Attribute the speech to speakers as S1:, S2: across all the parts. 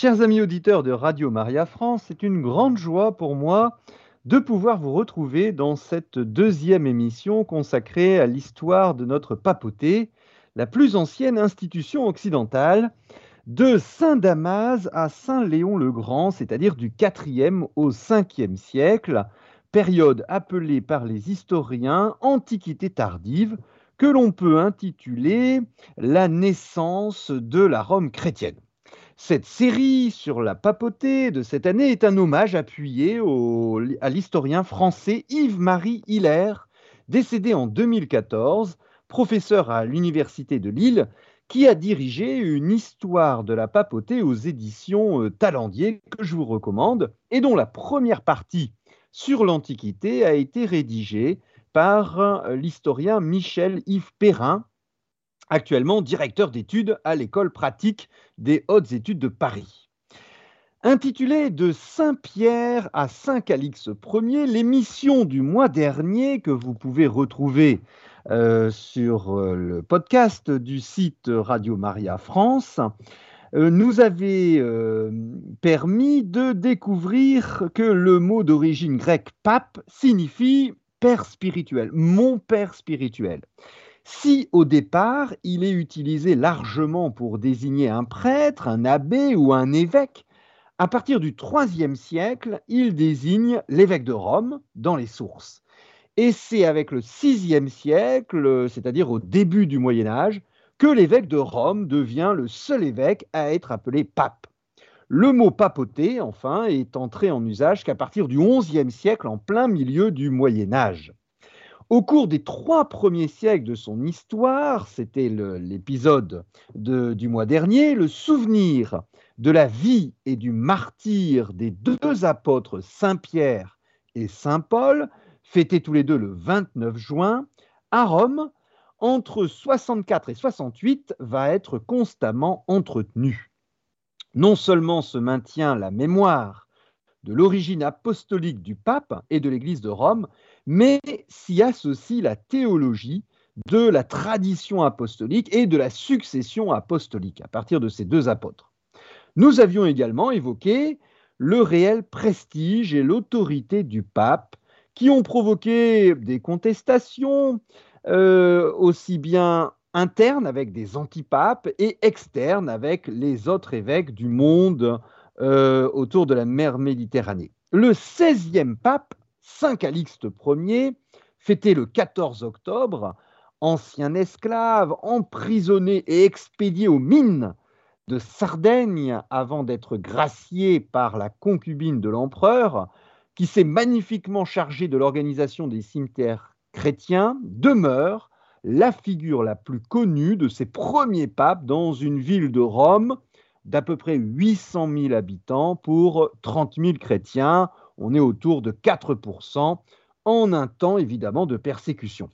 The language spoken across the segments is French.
S1: Chers amis auditeurs de Radio Maria France, c'est une grande joie pour moi de pouvoir vous retrouver dans cette deuxième émission consacrée à l'histoire de notre papauté, la plus ancienne institution occidentale, de Saint Damas à Saint Léon le Grand, c'est-à-dire du 4e au 5e siècle, période appelée par les historiens Antiquité tardive, que l'on peut intituler la naissance de la Rome chrétienne. Cette série sur la papauté de cette année est un hommage appuyé à l'historien français Yves-Marie Hilaire, décédé en 2014, professeur à l'Université de Lille, qui a dirigé une histoire de la papauté aux éditions euh, Talendier que je vous recommande et dont la première partie sur l'Antiquité a été rédigée par euh, l'historien Michel Yves Perrin, actuellement directeur d'études à l'école pratique des hautes études de Paris. Intitulé De Saint-Pierre à Saint-Calix Ier, l'émission du mois dernier que vous pouvez retrouver euh, sur euh, le podcast du site Radio Maria France euh, nous avait permis de découvrir que le mot d'origine grecque pape signifie père spirituel, mon père spirituel. Si au départ il est utilisé largement pour désigner un prêtre, un abbé ou un évêque, à partir du IIIe siècle, il désigne l'évêque de Rome dans les sources. Et c'est avec le VIe siècle, c'est-à-dire au début du Moyen Âge, que l'évêque de Rome devient le seul évêque à être appelé pape. Le mot papauté, enfin, est entré en usage qu'à partir du XIe siècle, en plein milieu du Moyen Âge. Au cours des trois premiers siècles de son histoire, c'était l'épisode du mois dernier, le souvenir de la vie et du martyr des deux apôtres Saint Pierre et Saint Paul, fêtés tous les deux le 29 juin, à Rome, entre 64 et 68, va être constamment entretenu. Non seulement se maintient la mémoire de l'origine apostolique du pape et de l'Église de Rome, mais s'y associe la théologie de la tradition apostolique et de la succession apostolique à partir de ces deux apôtres. Nous avions également évoqué le réel prestige et l'autorité du pape qui ont provoqué des contestations euh, aussi bien internes avec des antipapes et externes avec les autres évêques du monde euh, autour de la mer Méditerranée. Le 16e pape Saint Calixte Ier, fêté le 14 octobre, ancien esclave, emprisonné et expédié aux mines de Sardaigne avant d'être gracié par la concubine de l'empereur, qui s'est magnifiquement chargé de l'organisation des cimetières chrétiens, demeure la figure la plus connue de ces premiers papes dans une ville de Rome d'à peu près 800 000 habitants pour 30 000 chrétiens, on est autour de 4%, en un temps évidemment de persécution.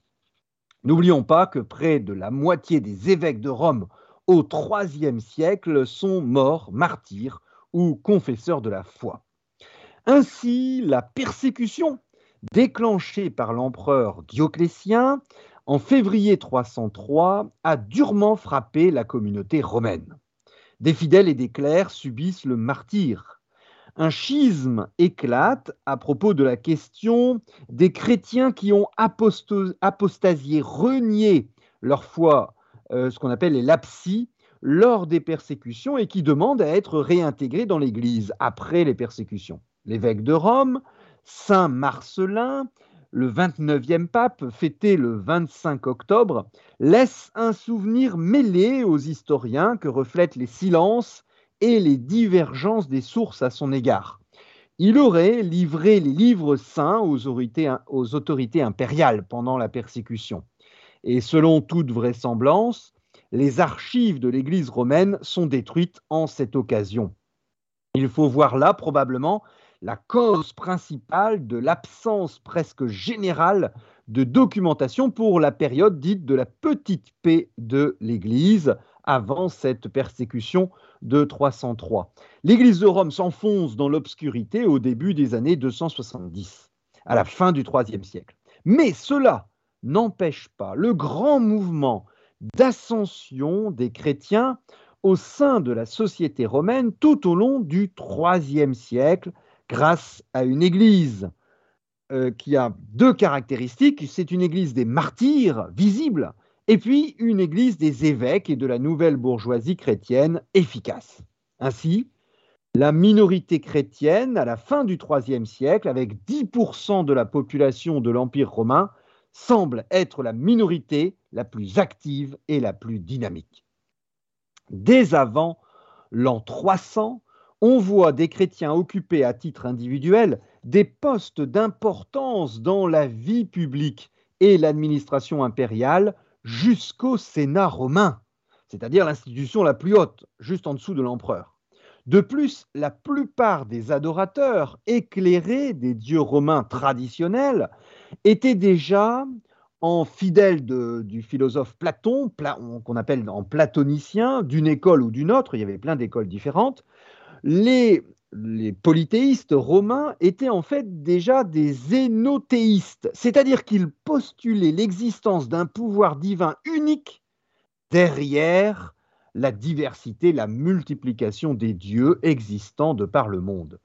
S1: N'oublions pas que près de la moitié des évêques de Rome au IIIe siècle sont morts martyrs ou confesseurs de la foi. Ainsi, la persécution déclenchée par l'empereur Dioclétien en février 303 a durement frappé la communauté romaine. Des fidèles et des clercs subissent le martyre un schisme éclate à propos de la question des chrétiens qui ont apostasié, renié leur foi, euh, ce qu'on appelle les lapsis, lors des persécutions et qui demandent à être réintégrés dans l'Église après les persécutions. L'évêque de Rome, Saint Marcelin, le 29e pape, fêté le 25 octobre, laisse un souvenir mêlé aux historiens que reflètent les silences et les divergences des sources à son égard. Il aurait livré les livres saints aux autorités, impériales pendant la persécution. Et selon toute vraisemblance, les archives de l'Église romaine sont détruites en cette occasion. Il faut voir là probablement la cause principale de l'absence presque générale de documentation pour la période dite de la petite paix de l'Église avant cette persécution de 303. L'Église de Rome s'enfonce dans l'obscurité au début des années 270, à la fin du IIIe siècle. Mais cela n'empêche pas le grand mouvement d'ascension des chrétiens au sein de la société romaine tout au long du IIIe siècle grâce à une église euh, qui a deux caractéristiques. C'est une église des martyrs visible et puis une église des évêques et de la nouvelle bourgeoisie chrétienne efficace. Ainsi, la minorité chrétienne, à la fin du IIIe siècle, avec 10% de la population de l'Empire romain, semble être la minorité la plus active et la plus dynamique. Dès avant l'an 300, on voit des chrétiens occuper à titre individuel des postes d'importance dans la vie publique et l'administration impériale jusqu'au Sénat romain, c'est-à-dire l'institution la plus haute, juste en dessous de l'empereur. De plus, la plupart des adorateurs éclairés des dieux romains traditionnels étaient déjà en fidèles du philosophe Platon, qu'on appelle en platonicien, d'une école ou d'une autre, il y avait plein d'écoles différentes, les, polythéistes romains étaient en fait déjà des zénothéistes, c'est-à-dire qu'ils postulaient l'existence d'un pouvoir divin unique derrière la diversité, la multiplication des dieux existants de par le monde.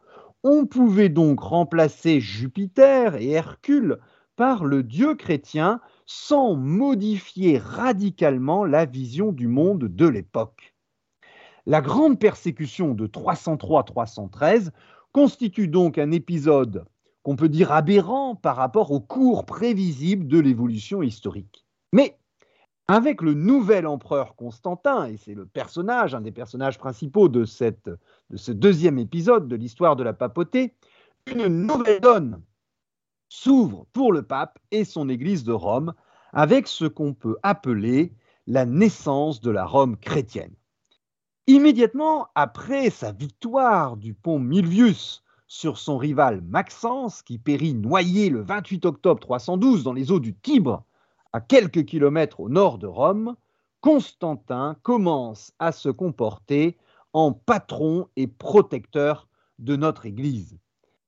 S1: On pouvait donc remplacer Jupiter et Hercule par le Dieu chrétien sans modifier radicalement la vision du monde de l'époque. La grande persécution de 303-313 constitue donc un épisode qu'on peut dire aberrant par rapport au cours prévisible de l'évolution historique. Mais avec le nouvel empereur Constantin, et c'est le personnage, un des personnages principaux de, de ce deuxième épisode de l'histoire de la papauté, une nouvelle donne s'ouvre pour le pape et son Église de Rome avec ce qu'on peut appeler la naissance de la Rome chrétienne. Immédiatement après sa victoire du pont Milvius sur son rival Maxence, qui périt noyé le 28 octobre 312 dans les eaux du Tibre, à quelques kilomètres au nord de Rome, Constantin commence à se comporter en patron et protecteur de notre Église.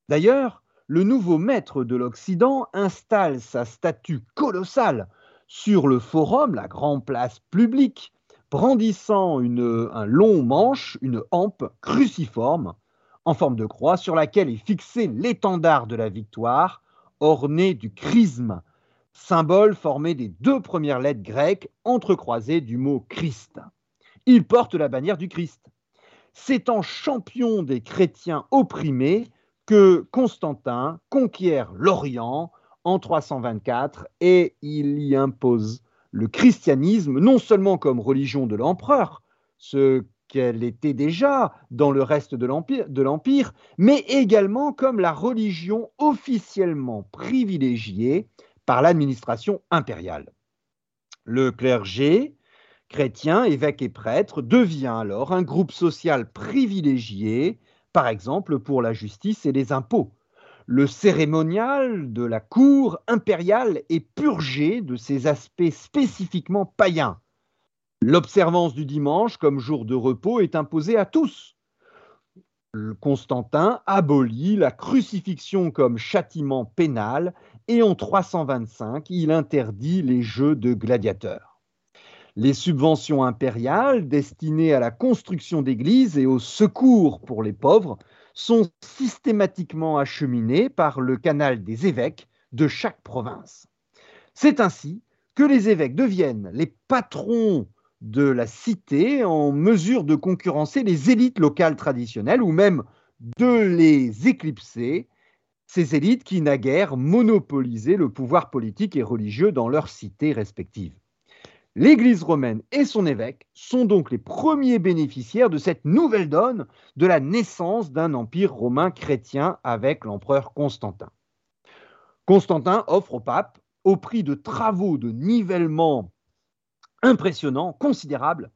S1: D'ailleurs, le nouveau maître de l'Occident installe sa statue colossale sur le forum, la grande place publique, brandissant un long manche, une hampe cruciforme en forme de croix sur laquelle est fixé l'étendard de la victoire, orné du chrisme, symbole formé des deux premières lettres grecques entrecroisées du mot Christ. Il porte la bannière du Christ. C'est en champion des chrétiens opprimés que Constantin conquiert l'Orient en 324 et il y impose le christianisme non seulement comme religion de l'empereur, ce qu'elle était déjà dans le reste de l'Empire, mais également comme la religion officiellement privilégiée par l'administration impériale. Le clergé, chrétien, évêque et prêtre, devient alors un groupe social privilégié, par exemple pour la justice et les impôts le cérémonial de la cour impériale est purgé de ses aspects spécifiquement païens. L'observance du dimanche comme jour de repos est imposée à tous. Constantin abolit la crucifixion comme châtiment pénal et en 325, il interdit les jeux de gladiateurs. Les subventions impériales destinées à la construction d'églises et au secours pour les pauvres sont systématiquement acheminés par le canal des évêques de chaque province. C'est ainsi que les évêques deviennent les patrons de la cité en mesure de concurrencer les élites locales traditionnelles ou même de les éclipser, ces élites qui naguère monopolisaient le pouvoir politique et religieux dans leurs cités respectives. L'Église romaine et son évêque sont donc les premiers bénéficiaires de cette nouvelle donne de la naissance d'un empire romain chrétien avec l'empereur Constantin. Constantin offre au pape, au prix de travaux de nivellement impressionnants, considérables,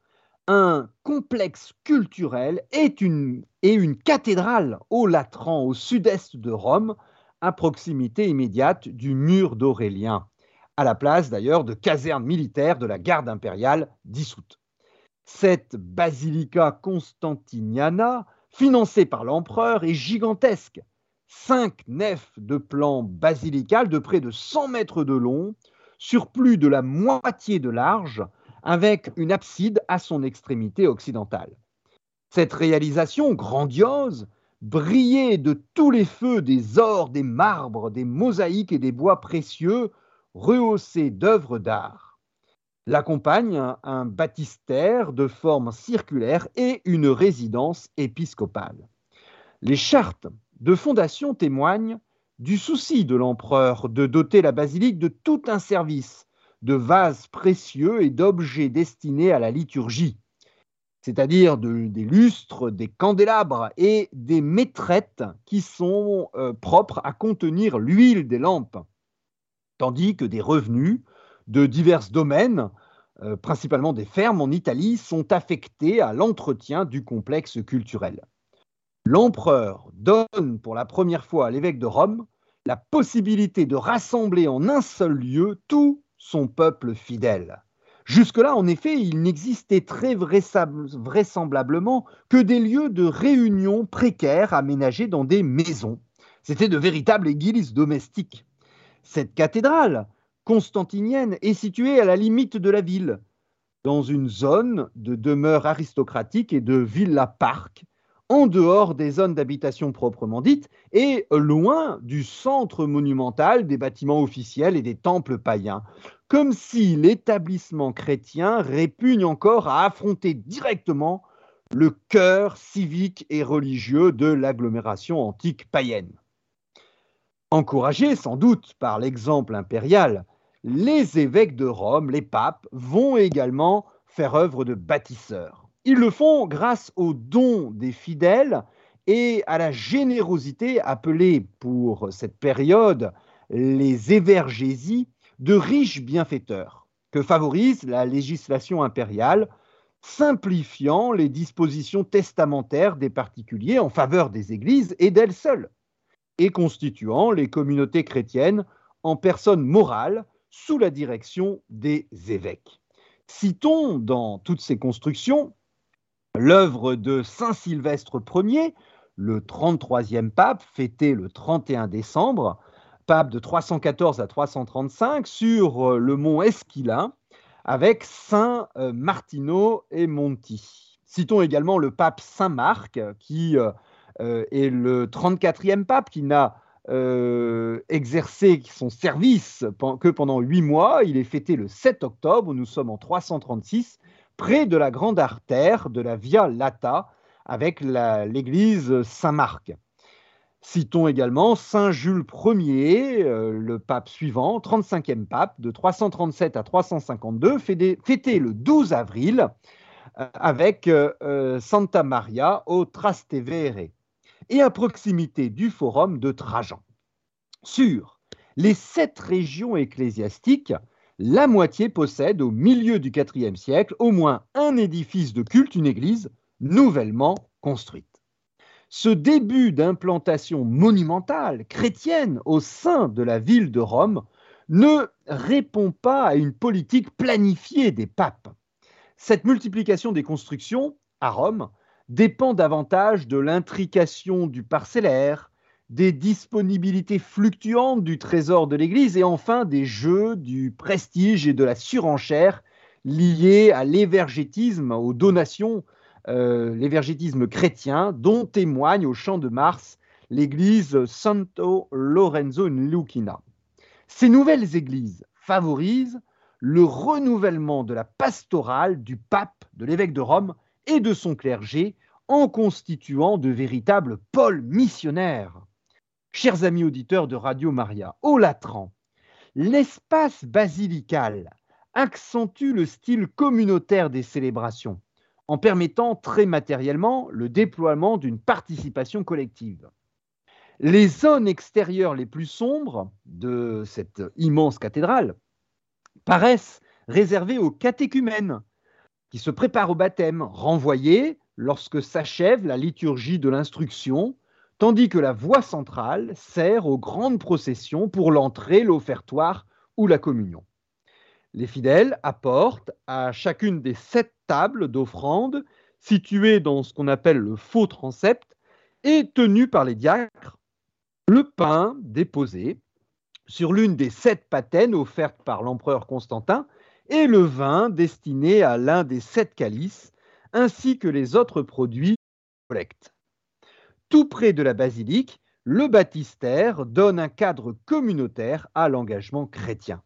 S1: un complexe culturel et une, cathédrale au Latran, au sud-est de Rome, à proximité immédiate du mur d'Aurélien à la place d'ailleurs de casernes militaires de la garde impériale dissoute. Cette basilica constantiniana, financée par l'empereur, est gigantesque. Cinq nefs de plan basilical de près de 100 mètres de long, sur plus de la moitié de large, avec une abside à son extrémité occidentale. Cette réalisation grandiose brillait de tous les feux des ors, des marbres, des mosaïques et des bois précieux, rehaussés d'œuvres d'art. L'accompagne un baptistère de forme circulaire et une résidence épiscopale. Les chartes de fondation témoignent du souci de l'empereur de doter la basilique de tout un service, de vases précieux et d'objets destinés à la liturgie, c'est-à-dire des lustres, des candélabres et des maîtrettes qui sont euh, propres à contenir l'huile des lampes, tandis que des revenus de divers domaines, euh, principalement des fermes en Italie, sont affectés à l'entretien du complexe culturel l'empereur donne pour la première fois à l'évêque de Rome la possibilité de rassembler en un seul lieu tout son peuple fidèle. Jusque-là, en effet, il n'existait très vraisemblablement que des lieux de réunion précaires aménagés dans des maisons. C'étaient de véritables églises domestiques. Cette cathédrale constantinienne est située à la limite de la ville, dans une zone de demeure aristocratique et de villa-parc en dehors des zones d'habitation proprement dites et loin du centre monumental des bâtiments officiels et des temples païens, comme si l'établissement chrétien répugne encore à affronter directement le cœur civique et religieux de l'agglomération antique païenne. Encouragés sans doute par l'exemple impérial, les évêques de Rome, les papes, vont également faire œuvre de bâtisseurs. Ils le font grâce aux dons des fidèles et à la générosité appelée pour cette période les évergésies de riches bienfaiteurs que favorise la législation impériale, simplifiant les dispositions testamentaires des particuliers en faveur des églises et d'elles seules, et constituant les communautés chrétiennes en personnes morales sous la direction des évêques. Citons dans toutes ces constructions l'œuvre de Saint Sylvestre Ier, le 33e pape, fêté le 31 décembre, pape de 314 à 335, sur euh, le mont Esquilin, avec Saint euh, Martino et Monti. Citons également le pape Saint Marc, qui euh, est le 34e pape, qui n'a exercé son service que pendant huit mois. Il est fêté le 7 octobre, nous sommes en 336, près de la grande artère de la Via Lata avec l'église Saint-Marc. Citons également Saint Jules Ier, euh, le pape suivant, 35e pape, de 337 à 352, fêté, le 12 avril euh, avec euh, Santa Maria au Trastevere et à proximité du forum de Trajan. Sur les sept régions ecclésiastiques, la moitié possède au milieu du IVe siècle au moins un édifice de culte, une église, nouvellement construite. Ce début d'implantation monumentale chrétienne au sein de la ville de Rome ne répond pas à une politique planifiée des papes. Cette multiplication des constructions à Rome dépend davantage de l'intrication du parcellaire, des disponibilités fluctuantes du trésor de l'Église et enfin des jeux du prestige et de la surenchère liés à l'évergétisme, aux donations, euh, l'évergétisme chrétien dont témoigne au champ de Mars l'église Santo Lorenzo in Lucina. Ces nouvelles églises favorisent le renouvellement de la pastorale du pape, de l'évêque de Rome et de son clergé en constituant de véritables pôles missionnaires. Chers amis auditeurs de Radio Maria, au Latran, l'espace basilical accentue le style communautaire des célébrations en permettant très matériellement le déploiement d'une participation collective. Les zones extérieures les plus sombres de cette immense cathédrale paraissent réservées aux catéchumènes se préparent au baptême, renvoyés lorsque s'achève la liturgie de l'instruction tandis que la voie centrale sert aux grandes processions pour l'entrée, l'offertoire ou la communion. Les fidèles apportent à chacune des sept tables d'offrande situées dans ce qu'on appelle le faux transept et tenues par les diacres le pain déposé sur l'une des sept patènes offertes par l'empereur Constantin et le vin destiné à l'un des sept calices, ainsi que les autres produits collecte. Tout près de la basilique, le baptistère donne un cadre communautaire à l'engagement chrétien.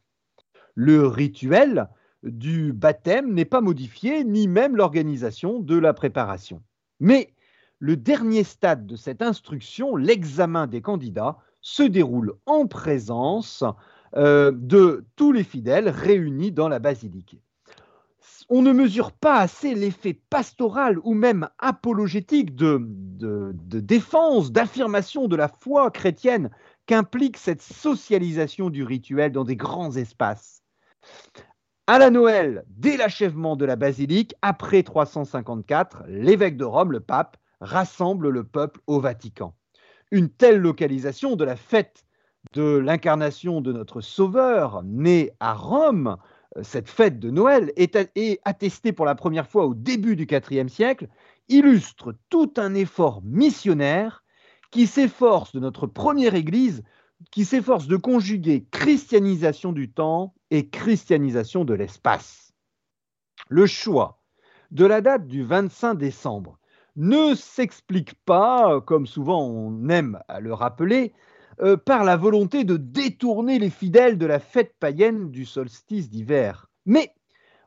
S1: Le rituel du baptême n'est pas modifié, ni même l'organisation de la préparation. Mais le dernier stade de cette instruction, l'examen des candidats, se déroule en présence euh, de tous les fidèles réunis dans la basilique. On ne mesure pas assez l'effet pastoral ou même apologétique de, de défense, d'affirmation de la foi chrétienne qu'implique cette socialisation du rituel dans des grands espaces. À la Noël, dès l'achèvement de la basilique, après 354, l'évêque de Rome, le pape, rassemble le peuple au Vatican. Une telle localisation de la fête de l'incarnation de notre Sauveur, né à Rome, euh, cette fête de Noël, est, attestée pour la première fois au début du IVe siècle, illustre tout un effort missionnaire qui s'efforce de notre première Église, qui s'efforce de conjuguer christianisation du temps et christianisation de l'espace. Le choix de la date du 25 décembre ne s'explique pas, comme souvent on aime à le rappeler, euh, par la volonté de détourner les fidèles de la fête païenne du solstice d'hiver, mais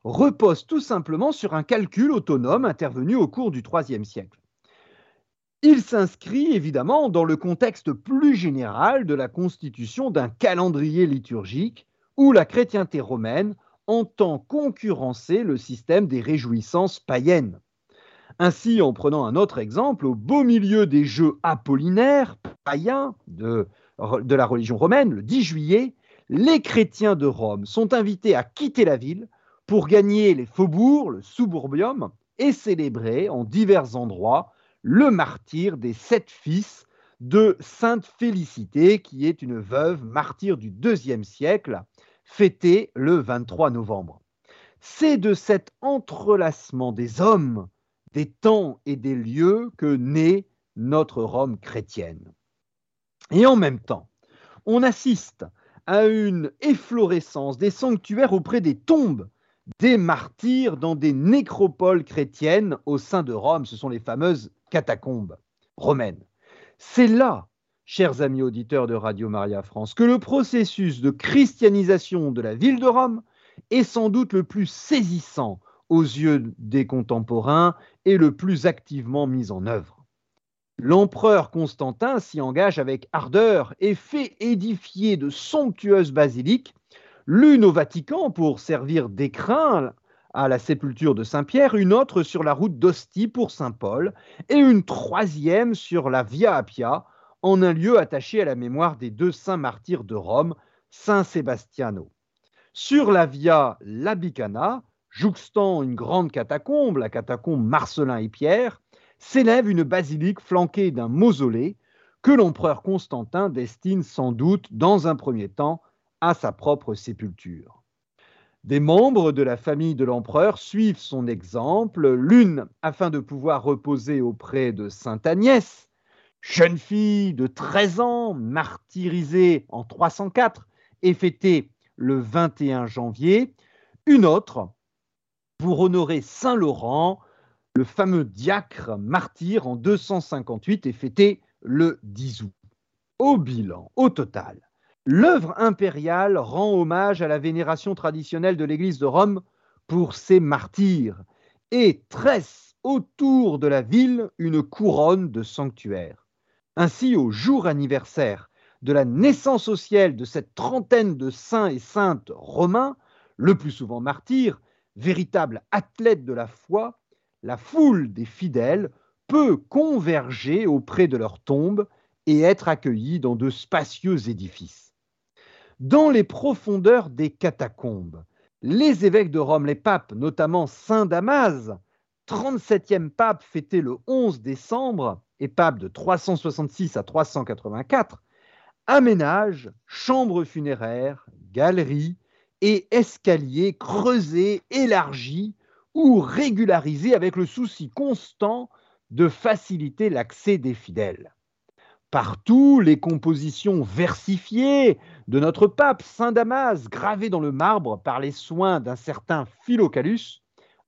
S1: repose tout simplement sur un calcul autonome intervenu au cours du IIIe siècle. Il s'inscrit évidemment dans le contexte plus général de la constitution d'un calendrier liturgique où la chrétienté romaine entend concurrencer le système des réjouissances païennes. Ainsi, en prenant un autre exemple, au beau milieu des jeux apollinaires païens de la religion romaine, le 10 juillet, les chrétiens de Rome sont invités à quitter la ville pour gagner les faubourgs, le suburbium, et célébrer en divers endroits le martyr des sept fils de Sainte Félicité, qui est une veuve martyre du IIe siècle, fêtée le 23 novembre. C'est de cet entrelacement des hommes, des temps et des lieux que naît notre Rome chrétienne. Et en même temps, on assiste à une efflorescence des sanctuaires auprès des tombes des martyrs dans des nécropoles chrétiennes au sein de Rome. Ce sont les fameuses catacombes romaines. C'est là, chers amis auditeurs de Radio Maria France, que le processus de christianisation de la ville de Rome est sans doute le plus saisissant aux yeux des contemporains et le plus activement mis en œuvre. L'empereur Constantin s'y engage avec ardeur et fait édifier de somptueuses basiliques, l'une au Vatican pour servir d'écrin à la sépulture de Saint-Pierre, une autre sur la route d'Ostie pour Saint-Paul, et une troisième sur la Via Appia, en un lieu attaché à la mémoire des deux saints martyrs de Rome, Saint Sébastiano. Sur la Via Labicana, jouxtant une grande catacombe, la catacombe Marcelin et Pierre, s'élève une basilique flanquée d'un mausolée que l'empereur Constantin destine sans doute dans un premier temps à sa propre sépulture. Des membres de la famille de l'empereur suivent son exemple, l'une afin de pouvoir reposer auprès de Sainte Agnès, jeune fille de 13 ans, martyrisée en 304 et fêtée le 21 janvier, une autre pour honorer Saint Laurent, le fameux diacre martyr en 258 est fêté le 10 août. Au bilan, au total, l'œuvre impériale rend hommage à la vénération traditionnelle de l'Église de Rome pour ses martyrs et tresse autour de la ville une couronne de sanctuaires. Ainsi, au jour anniversaire de la naissance au ciel de cette trentaine de saints et saintes romains, le plus souvent martyrs, véritables athlètes de la foi, la foule des fidèles peut converger auprès de leur tombe et être accueillie dans de spacieux édifices. Dans les profondeurs des catacombes, les évêques de Rome, les papes, notamment Saint Damas, 37e pape fêté le 11 décembre et pape de 366 à 384, aménagent chambres funéraires, galeries et escaliers creusés, élargis ou régularisé avec le souci constant de faciliter l'accès des fidèles. Partout, les compositions versifiées de notre pape Saint Damas, gravées dans le marbre par les soins d'un certain Philocalus,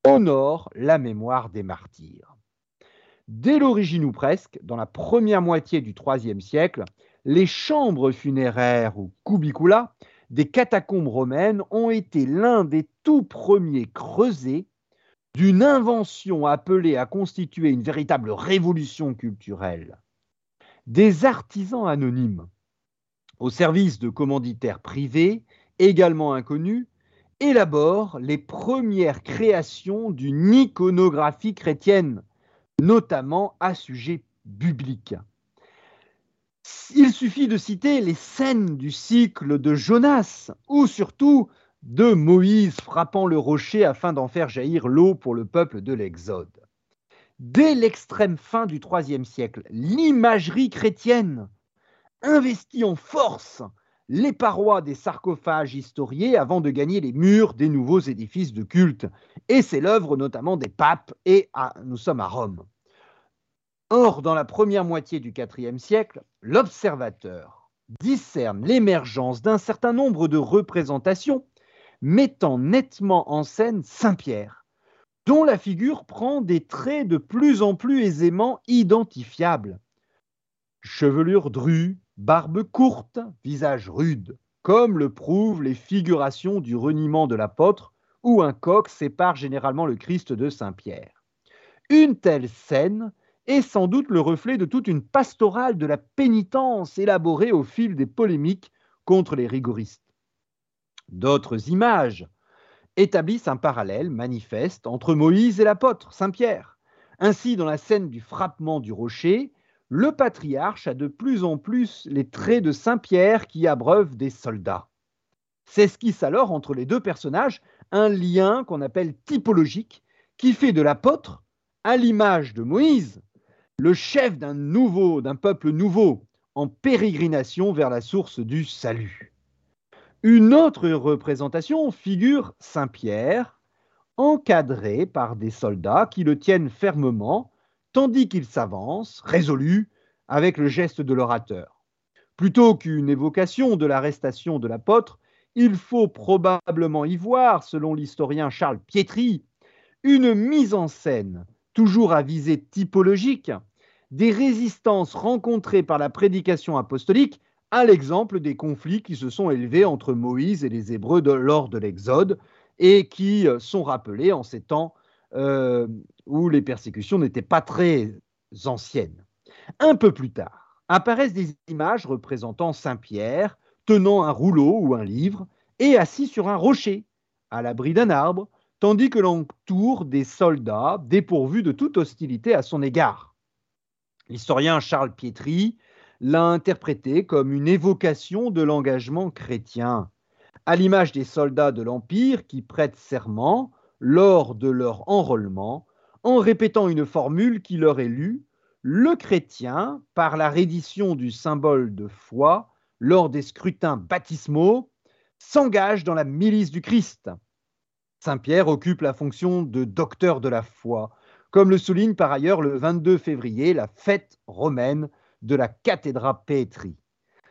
S1: honorent la mémoire des martyrs. Dès l'origine ou presque, dans la première moitié du IIIe siècle, les chambres funéraires ou cubicula des catacombes romaines ont été l'un des tout premiers creusés d'une invention appelée à constituer une véritable révolution culturelle. Des artisans anonymes, au service de commanditaires privés, également inconnus, élaborent les premières créations d'une iconographie chrétienne, notamment à sujet biblique. Il suffit de citer les scènes du cycle de Jonas, ou surtout de Moïse frappant le rocher afin d'en faire jaillir l'eau pour le peuple de l'Exode. Dès l'extrême fin du IIIe siècle, l'imagerie chrétienne investit en force les parois des sarcophages historiés avant de gagner les murs des nouveaux édifices de culte. Et c'est l'œuvre notamment des papes, et nous sommes à Rome. Or, dans la première moitié du IVe siècle, l'observateur discerne l'émergence d'un certain nombre de représentations mettant nettement en scène Saint-Pierre, dont la figure prend des traits de plus en plus aisément identifiables. Chevelure drue, barbe courte, visage rude, comme le prouvent les figurations du reniement de l'apôtre, où un coq sépare généralement le Christ de Saint-Pierre. Une telle scène est sans doute le reflet de toute une pastorale de la pénitence élaborée au fil des polémiques contre les rigoristes. D'autres images établissent un parallèle manifeste entre Moïse et l'apôtre Saint Pierre. Ainsi, dans la scène du frappement du rocher, le patriarche a de plus en plus les traits de Saint Pierre qui abreuvent des soldats. S'esquisse alors entre les deux personnages un lien qu'on appelle typologique qui fait de l'apôtre, à l'image de Moïse, le chef d'un nouveau, d'un peuple nouveau, en pérégrination vers la source du salut. Une autre représentation figure Saint Pierre, encadré par des soldats qui le tiennent fermement, tandis qu'il s'avance, résolu, avec le geste de l'orateur. Plutôt qu'une évocation de l'arrestation de l'apôtre, il faut probablement y voir, selon l'historien Charles Pietri, une mise en scène toujours à visée typologique, des résistances rencontrées par la prédication apostolique, à l'exemple des conflits qui se sont élevés entre Moïse et les Hébreux lors de l'Exode, et qui euh, sont rappelés en ces temps euh, où les persécutions n'étaient pas très anciennes. Un peu plus tard, apparaissent des images représentant Saint Pierre tenant un rouleau ou un livre et assis sur un rocher, à l'abri d'un arbre, tandis que l'entourent des soldats dépourvus de toute hostilité à son égard. L'historien Charles Pietri l'a interprété comme une évocation de l'engagement chrétien, à l'image des soldats de l'Empire qui prêtent serment lors de leur enrôlement en répétant une formule qui leur est lue le chrétien, par la reddition du symbole de foi lors des scrutins baptismaux, s'engage dans la milice du Christ. Saint Pierre occupe la fonction de docteur de la foi, comme le souligne par ailleurs le 22 février la fête romaine de la cathédrale Pétri.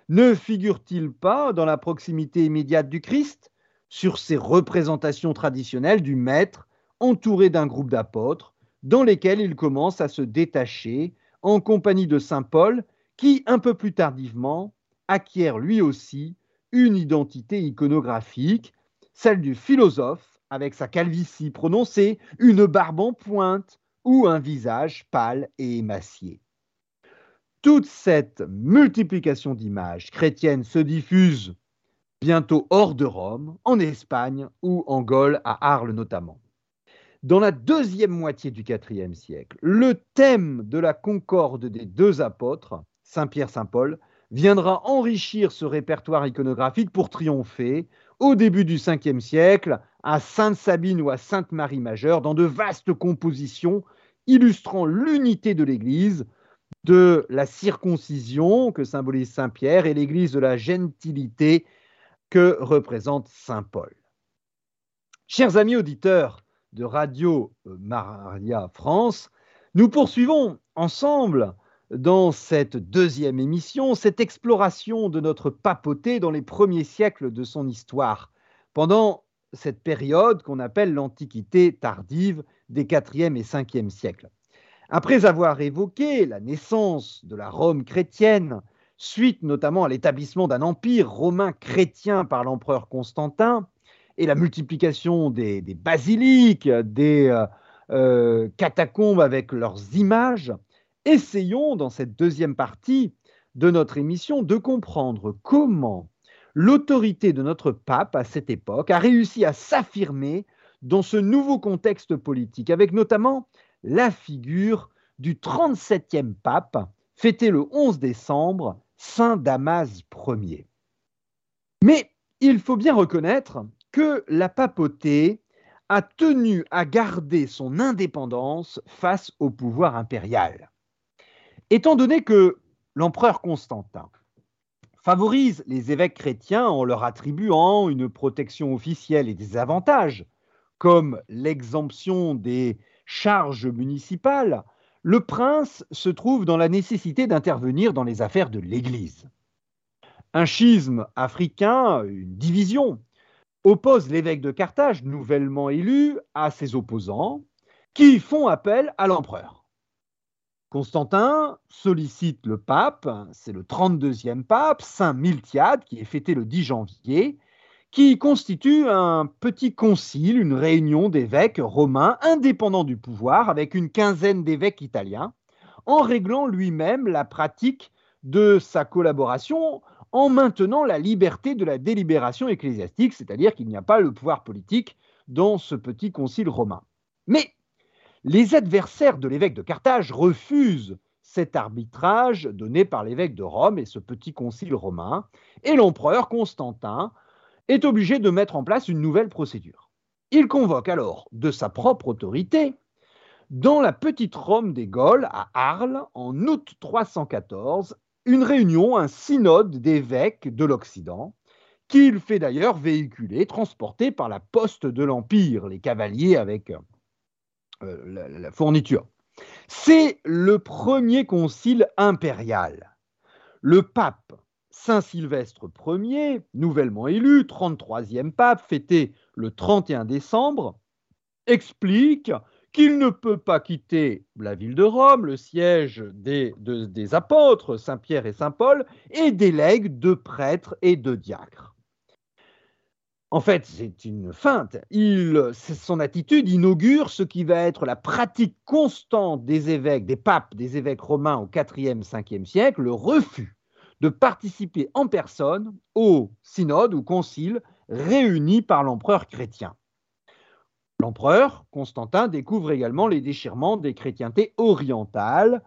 S1: Ne figure-t-il pas dans la proximité immédiate du Christ, sur ces représentations traditionnelles du Maître, entouré d'un groupe d'apôtres, dans lesquels il commence à se détacher en compagnie de Saint Paul, qui, un peu plus tardivement, acquiert lui aussi une identité iconographique, celle du philosophe avec sa calvitie prononcée, une barbe en pointe ou un visage pâle et émacié. Toute cette multiplication d'images chrétiennes se diffuse bientôt hors de Rome, en Espagne ou en Gaule, à Arles notamment. Dans la deuxième moitié du IVe siècle, le thème de la concorde des deux apôtres, Saint Pierre, Saint Paul, viendra enrichir ce répertoire iconographique pour triompher au début du Ve siècle à Sainte-Sabine ou à Sainte-Marie majeure dans de vastes compositions illustrant l'unité de l'Église, de la circoncision que symbolise Saint Pierre et l'Église de la gentilité que représente Saint Paul. Chers amis auditeurs de Radio Maria France, nous poursuivons ensemble dans cette deuxième émission cette exploration de notre papauté dans les premiers siècles de son histoire, pendant cette période qu'on appelle l'Antiquité tardive des 4e et 5e siècles. Après avoir évoqué la naissance de la Rome chrétienne, suite notamment à l'établissement d'un empire romain chrétien par l'empereur Constantin, et la multiplication des, basiliques, des euh, euh, catacombes avec leurs images, essayons dans cette deuxième partie de notre émission de comprendre comment l'autorité de notre pape à cette époque a réussi à s'affirmer dans ce nouveau contexte politique, avec notamment la figure du 37e pape, fêté le 11 décembre, Saint Damas Ier. Mais il faut bien reconnaître que la papauté a tenu à garder son indépendance face au pouvoir impérial. Étant donné que l'empereur Constantin favorise les évêques chrétiens en leur attribuant une protection officielle et des avantages, comme l'exemption des charges municipales, le prince se trouve dans la nécessité d'intervenir dans les affaires de l'Église. Un schisme africain, une division, oppose l'évêque de Carthage, nouvellement élu, à ses opposants, qui font appel à l'empereur. Constantin sollicite le pape, c'est le 32e pape, Saint Miltiade, qui est fêté le 10 janvier, qui constitue un petit concile, une réunion d'évêques romains indépendants du pouvoir, avec une quinzaine d'évêques italiens, en réglant lui-même la pratique de sa collaboration en maintenant la liberté de la délibération ecclésiastique, c'est-à-dire qu'il n'y a pas le pouvoir politique dans ce petit concile romain. Mais les adversaires de l'évêque de Carthage refusent cet arbitrage donné par l'évêque de Rome et ce petit concile romain, et l'empereur Constantin est obligé de mettre en place une nouvelle procédure. Il convoque alors de sa propre autorité, dans la petite Rome des Gaules, à Arles, en août 314, une réunion, un synode d'évêques de l'Occident, qu'il fait d'ailleurs véhiculer, transporter par la poste de l'Empire, les cavaliers avec euh, la, fourniture. C'est le premier concile impérial. Le pape Saint Sylvestre Ier, nouvellement élu, 33e pape, fêté le 31 décembre, explique qu'il ne peut pas quitter la ville de Rome, le siège des, des apôtres, Saint Pierre et Saint Paul, et délègue deux prêtres et deux diacres. En fait, c'est une feinte. son attitude inaugure ce qui va être la pratique constante des évêques, des papes, des évêques romains au IVe, 5e siècle, le refus de participer en personne au synode ou concile réuni par l'empereur chrétien. L'empereur, Constantin, découvre également les déchirements des chrétientés orientales,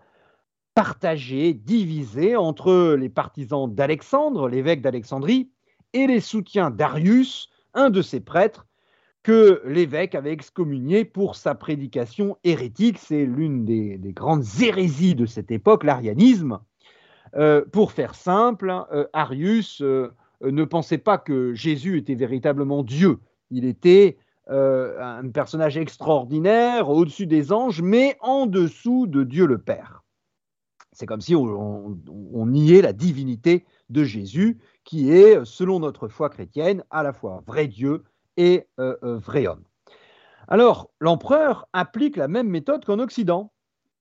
S1: partagées, divisées entre les partisans d'Alexandre, l'évêque d'Alexandrie, et les soutiens d'Arius, un de ses prêtres que l'évêque avait excommunié pour sa prédication hérétique. C'est l'une des, grandes hérésies de cette époque, l'arianisme. Euh, pour faire simple, euh, Arius euh, ne pensait pas que Jésus était véritablement Dieu. Il était un personnage extraordinaire, au-dessus des anges, mais en dessous de Dieu le Père. C'est comme si on, niait la divinité de Jésus, qui est, selon notre foi chrétienne, à la fois vrai Dieu et euh, euh, vrai homme. Alors, l'empereur applique la même méthode qu'en Occident.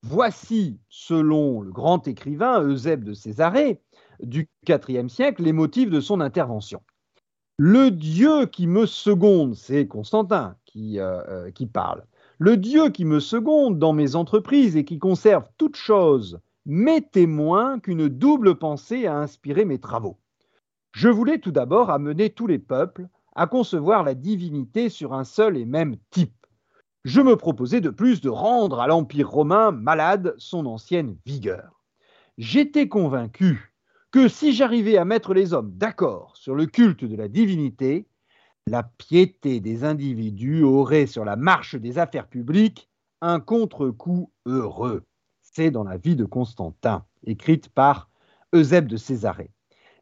S1: Voici, selon le grand écrivain Eusèbe de Césarée du IVe siècle, les motifs de son intervention. Le Dieu qui me seconde, c'est Constantin qui, euh, qui parle, le Dieu qui me seconde dans mes entreprises et qui conserve toutes choses, m'est témoin qu'une double pensée a inspiré mes travaux. Je voulais tout d'abord amener tous les peuples à concevoir la divinité sur un seul et même type. Je me proposais de plus de rendre à l'Empire romain malade son ancienne vigueur. J'étais convaincu que si j'arrivais à mettre les hommes d'accord sur le culte de la divinité, la piété des individus aurait sur la marche des affaires publiques un contre-coup heureux. C'est dans la vie de Constantin, écrite par Eusèbe de Césarée.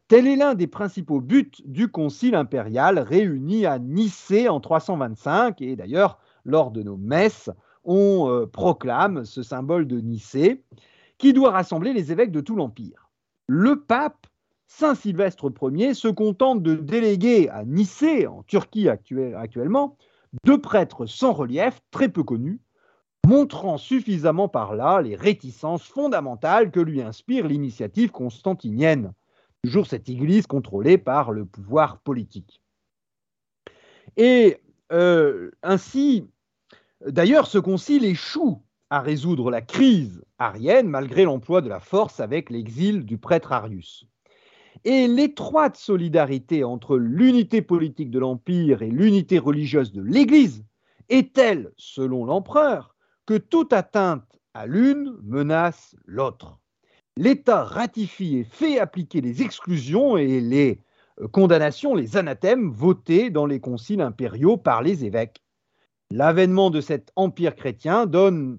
S1: Tel est l'un des principaux buts du Concile impérial réuni à Nicée en 325, et d'ailleurs, lors de nos messes, on euh, proclame ce symbole de Nicée, qui doit rassembler les évêques de tout l'Empire. Le pape, Saint Sylvestre Ier, se contente de déléguer à Nicée, en Turquie actuellement, deux prêtres sans relief, très peu connus, montrant suffisamment par là les réticences fondamentales que lui inspire l'initiative constantinienne, toujours cette Église contrôlée par le pouvoir politique. Et euh, ainsi, d'ailleurs, ce concile échoue à résoudre la crise arienne malgré l'emploi de la force avec l'exil du prêtre Arius. Et l'étroite solidarité entre l'unité politique de l'Empire et l'unité religieuse de l'Église est telle, selon l'empereur, que toute atteinte à l'une menace l'autre? L'État ratifie et fait appliquer les exclusions et les euh, condamnations, les anathèmes votés dans les conciles impériaux par les évêques. L'avènement de cet empire chrétien donne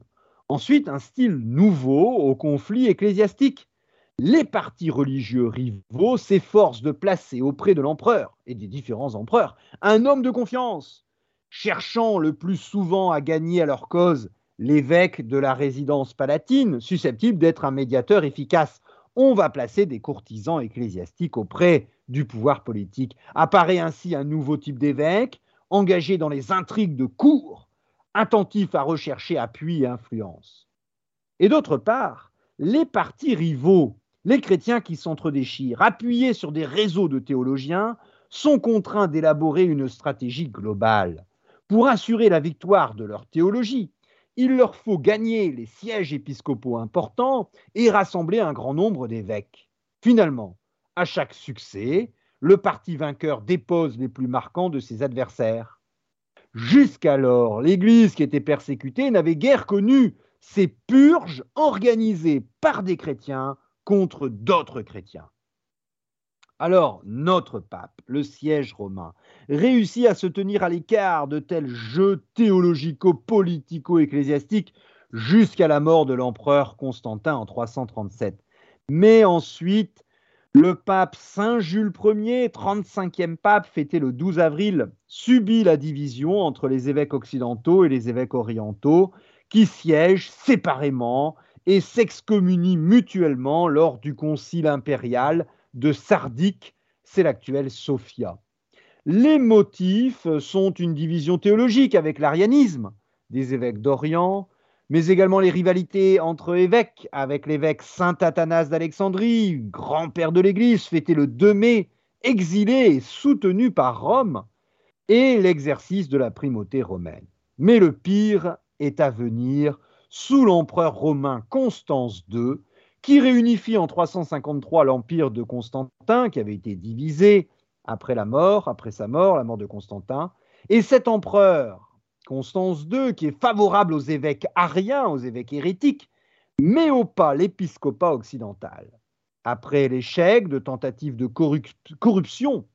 S1: ensuite un style nouveau au conflit ecclésiastique. Les partis religieux rivaux s'efforcent de placer auprès de l'empereur et des différents empereurs un homme de confiance, cherchant le plus souvent à gagner à leur cause l'évêque de la résidence palatine, susceptible d'être un médiateur efficace. On va placer des courtisans ecclésiastiques auprès du pouvoir politique. Apparaît ainsi un nouveau type d'évêque, engagé dans les intrigues de cour, attentif à rechercher appui et influence. Et d'autre part, les partis rivaux, les chrétiens qui s'entredéchirent, appuyés sur des réseaux de théologiens, sont contraints d'élaborer une stratégie globale. Pour assurer la victoire de leur théologie, il leur faut gagner les sièges épiscopaux importants et rassembler un grand nombre d'évêques. Finalement, à chaque succès, le parti vainqueur dépose les plus marquants de ses adversaires. Jusqu'alors, l'Église qui était persécutée n'avait guère connu ces purges organisées par des chrétiens contre d'autres chrétiens. Alors, notre pape, le siège romain, réussit à se tenir à l'écart de tels jeux théologico-politico-ecclésiastiques jusqu'à la mort de l'empereur Constantin en 337. Mais ensuite, le pape Saint Jules Ier, 35e pape, fêté le 12 avril, subit la division entre les évêques occidentaux et les évêques orientaux, qui siègent séparément et s'excommunient mutuellement lors du concile impérial de Sardique, c'est l'actuelle Sophia. Les motifs sont une division théologique avec l'arianisme des évêques d'Orient, mais également les rivalités entre évêques, avec l'évêque Saint Athanas d'Alexandrie, grand-père de l'Église, fêté le 2 mai, exilé et soutenu par Rome, et l'exercice de la primauté romaine. Mais le pire est à venir sous l'empereur romain Constance II, qui réunifie en 353 l'empire de Constantin, qui avait été divisé après la mort, après sa mort, la mort de Constantin, et cet empereur, Constance II, qui est favorable aux évêques ariens, aux évêques hérétiques, met au pas l'épiscopat occidental. Après l'échec de tentatives de corruption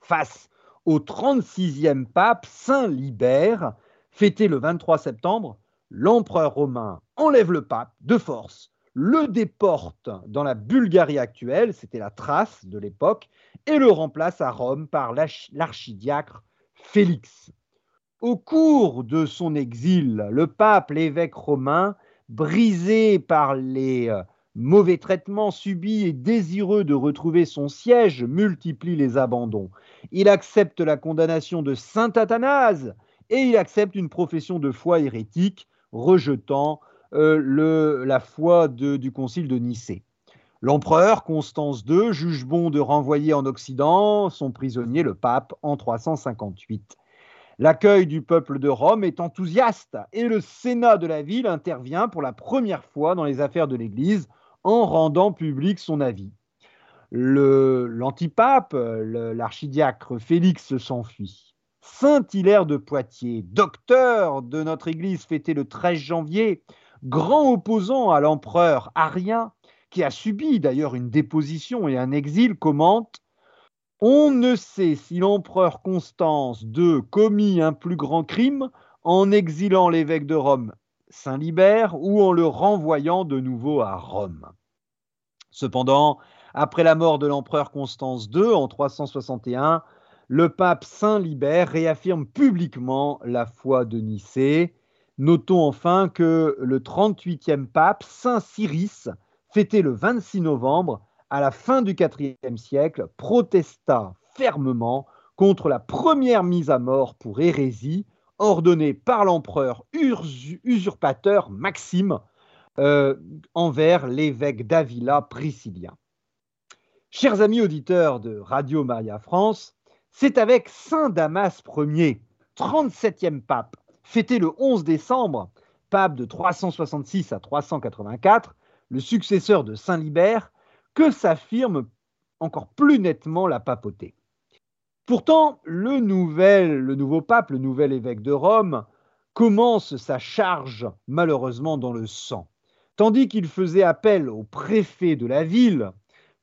S1: face au 36e pape Saint Libère, fêté le 23 septembre, l'empereur romain enlève le pape de force le déporte dans la Bulgarie actuelle, c'était la Thrace de l'époque, et le remplace à Rome par l'archidiacre Félix. Au cours de son exil, le pape, l'évêque romain, brisé par les euh, mauvais traitements subis et désireux de retrouver son siège, multiplie les abandons. Il accepte la condamnation de saint Athanase et il accepte une profession de foi hérétique, rejetant euh, la foi du concile de Nicée. L'empereur Constance II juge bon de renvoyer en Occident son prisonnier, le pape, en 358. L'accueil du peuple de Rome est enthousiaste et le Sénat de la ville intervient pour la première fois dans les affaires de l'Église en rendant public son avis. L'antipape, l'archidiacre Félix s'enfuit. Saint Hilaire de Poitiers, docteur de notre Église fêté le 13 janvier, grand opposant à l'empereur arien, qui a subi d'ailleurs une déposition et un exil, commente On ne sait si l'empereur Constance II commis un plus grand crime en exilant l'évêque de Rome, Saint Libère, ou en le renvoyant de nouveau à Rome. Cependant, après la mort de l'empereur Constance II en 361, le pape Saint Libère réaffirme publiquement la foi de Nicée Notons enfin que le 38e pape, Saint Cyrus, fêté le 26 novembre, à la fin du IVe siècle, protesta fermement contre la première mise à mort pour hérésie ordonnée par l'empereur usurpateur Maxime euh, envers l'évêque d'Avila Priscillien. Chers amis auditeurs de Radio Maria France, c'est avec Saint Damas Ier, 37e pape, fêté le 11 décembre, pape de 366 à 384, le successeur de Saint Libère, que s'affirme encore plus nettement la papauté. Pourtant, le, nouvel, le nouveau pape, le nouvel évêque de Rome, commence sa charge malheureusement dans le sang. Tandis qu'il faisait appel au préfet de la ville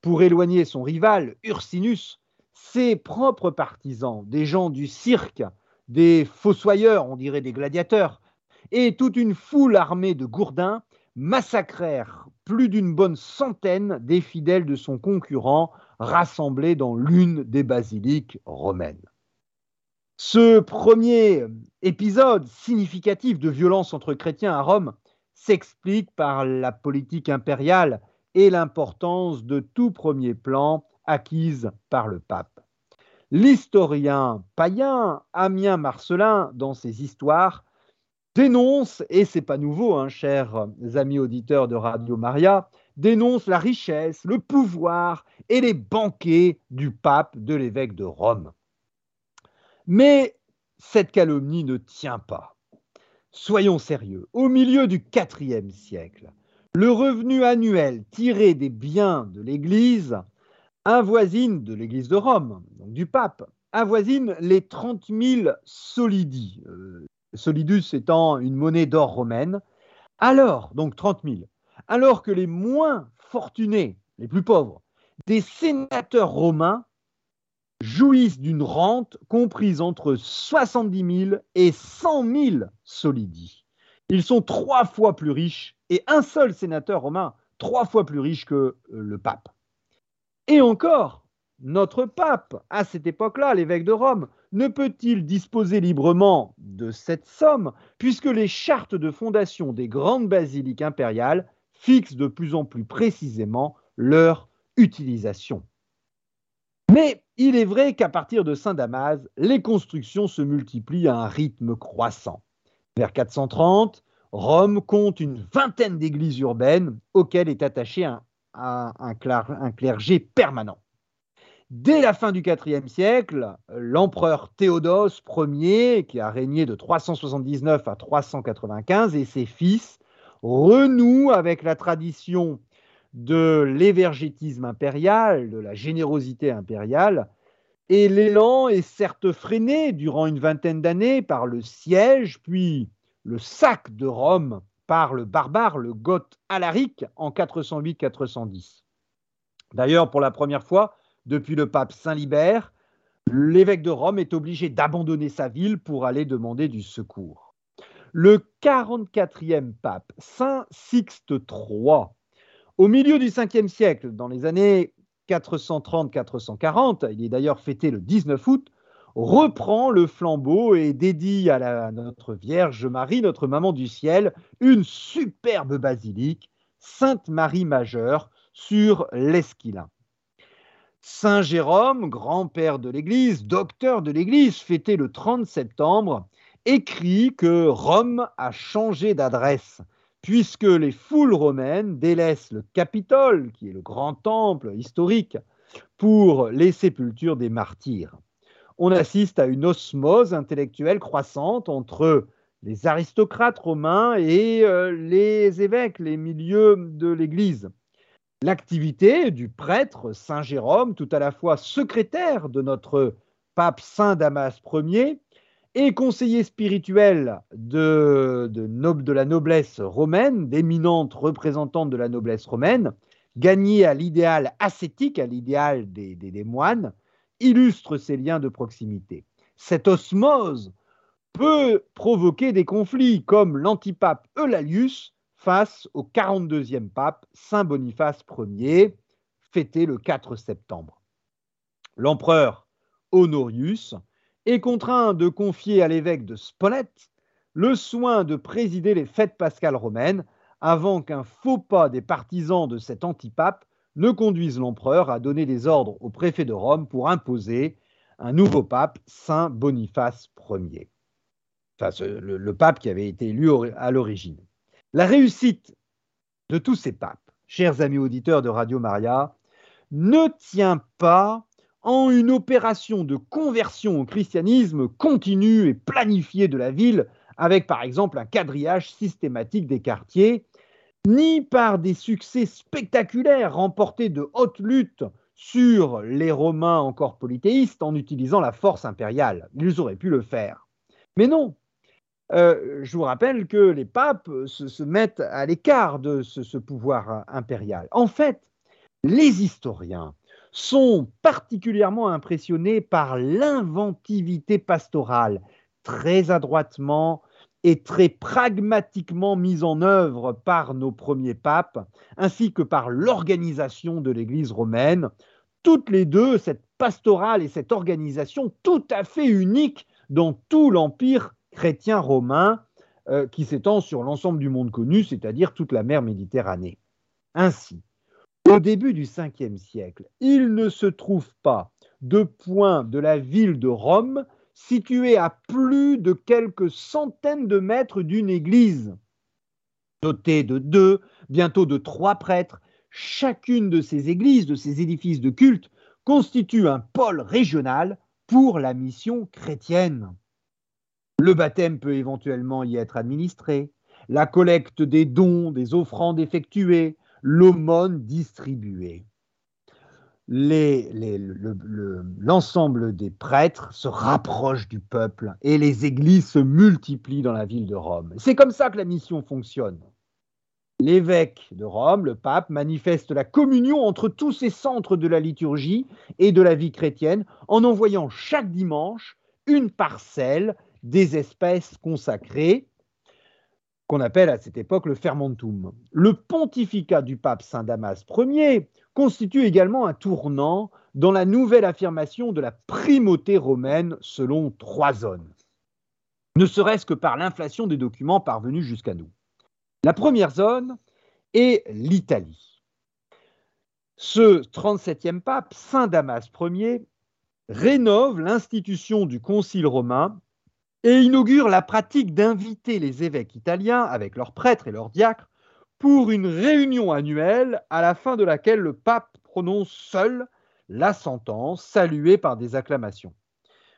S1: pour éloigner son rival, Ursinus, ses propres partisans, des gens du cirque, des fossoyeurs, on dirait des gladiateurs, et toute une foule armée de gourdins massacrèrent plus d'une bonne centaine des fidèles de son concurrent rassemblés dans l'une des basiliques romaines. Ce premier épisode significatif de violence entre chrétiens à Rome s'explique par la politique impériale et l'importance de tout premier plan acquise par le pape. L'historien païen Amien Marcelin, dans ses histoires, dénonce, et c'est pas nouveau, hein, chers amis auditeurs de Radio Maria, dénonce la richesse, le pouvoir et les banquets du pape, de l'évêque de Rome. Mais cette calomnie ne tient pas. Soyons sérieux, au milieu du IVe siècle, le revenu annuel tiré des biens de l'Église avoisine de l'Église de Rome, donc du pape, avoisine les 30 000 solidi. Solidus étant une monnaie d'or romaine, alors, donc 30 000, alors que les moins fortunés, les plus pauvres, des sénateurs romains jouissent d'une rente comprise entre 70 000 et 100 000 solidi. Ils sont trois fois plus riches et un seul sénateur romain trois fois plus riche que euh, le pape. Et encore, notre pape, à cette époque-là, l'évêque de Rome, ne peut-il disposer librement de cette somme, puisque les chartes de fondation des grandes basiliques impériales fixent de plus en plus précisément leur utilisation. Mais il est vrai qu'à partir de Saint-Damas, les constructions se multiplient à un rythme croissant. Vers 430, Rome compte une vingtaine d'églises urbaines auxquelles est attaché un, un clergé permanent. Dès la fin du IVe siècle, l'empereur Théodose Ier, qui a régné de 379 à 395, et ses fils renouent avec la tradition de l'évergétisme impérial, de la générosité impériale, et l'élan est certes freiné durant une vingtaine d'années par le siège, puis le sac de Rome par le barbare, le goth Alaric, en 408-410. D'ailleurs, pour la première fois, depuis le pape Saint-Libert, l'évêque de Rome est obligé d'abandonner sa ville pour aller demander du secours. Le 44e pape, Saint Sixte III, au milieu du 5e siècle, dans les années 430-440, il est d'ailleurs fêté le 19 août, reprend le flambeau et dédie à, notre Vierge Marie, notre maman du ciel, une superbe basilique, Sainte Marie Majeure, sur l'Esquilin. Saint Jérôme, grand-père de l'Église, docteur de l'Église, fêté le 30 septembre, écrit que Rome a changé d'adresse, puisque les foules romaines délaissent le Capitole, qui est le grand temple historique, pour les sépultures des martyrs. On assiste à une osmose intellectuelle croissante entre les aristocrates romains et euh, les évêques, les milieux de l'Église. L'activité du prêtre Saint Jérôme, tout à la fois secrétaire de notre pape Saint Damas Ier et conseiller spirituel de, la noblesse romaine, d'éminentes représentantes de la noblesse romaine, gagné à l'idéal ascétique, à l'idéal des moines, illustre ces liens de proximité. Cette osmose peut provoquer des conflits comme l'antipape Eulalius face au 42e pape Saint Boniface Ier, fêté le 4 septembre. L'empereur Honorius est contraint de confier à l'évêque de Spolète le soin de présider les fêtes pascales romaines avant qu'un faux pas des partisans de cet antipape ne conduise l'empereur à donner des ordres au préfet de Rome pour imposer un nouveau pape, Saint Boniface Ier. Enfin, le, le pape qui avait été élu à l'origine. La réussite de tous ces papes, chers amis auditeurs de Radio Maria, ne tient pas en une opération de conversion au christianisme continue et planifiée de la ville, avec par exemple un quadrillage systématique des quartiers, ni par des succès spectaculaires remportés de haute lutte sur les Romains encore polythéistes en utilisant la force impériale. Ils auraient pu le faire. Mais non. Euh, je vous rappelle que les papes se, mettent à l'écart de ce pouvoir impérial. En fait, les historiens sont particulièrement impressionnés par l'inventivité pastorale, très adroitement et très pragmatiquement mise en œuvre par nos premiers papes, ainsi que par l'organisation de l'Église romaine, toutes les deux, cette pastorale et cette organisation tout à fait unique dans tout l'empire chrétien romain euh, qui s'étend sur l'ensemble du monde connu, c'est-à-dire toute la mer Méditerranée. Ainsi, au début du 5e siècle, il ne se trouve pas de point de la ville de Rome située à plus de quelques centaines de mètres d'une église, dotée de deux, bientôt de trois prêtres. Chacune de ces églises, de ces édifices de culte, constitue un pôle régional pour la mission chrétienne. Le baptême peut éventuellement y être administré, la collecte des dons, des offrandes effectuées, l'aumône distribuée. L'ensemble des prêtres se rapprochent du peuple et les églises se multiplient dans la ville de Rome. C'est comme ça que la mission fonctionne. L'évêque de Rome, le pape, manifeste la communion entre tous ces centres de la liturgie et de la vie chrétienne en envoyant chaque dimanche une parcelle des espèces consacrées qu'on appelle à cette époque le fermentum. Le pontificat du pape Saint Damas Ier constitue également un tournant dans la nouvelle affirmation de la primauté romaine selon trois zones, ne serait-ce que par l'inflation des documents parvenus jusqu'à nous. La première zone est l'Italie. Ce 37e pape, Saint Damas Ier, rénove l'institution du Concile romain et inaugure la pratique d'inviter les évêques italiens, avec leurs prêtres et leurs diacres, pour une réunion annuelle à la fin de laquelle le pape prononce seul la sentence, saluée par des acclamations.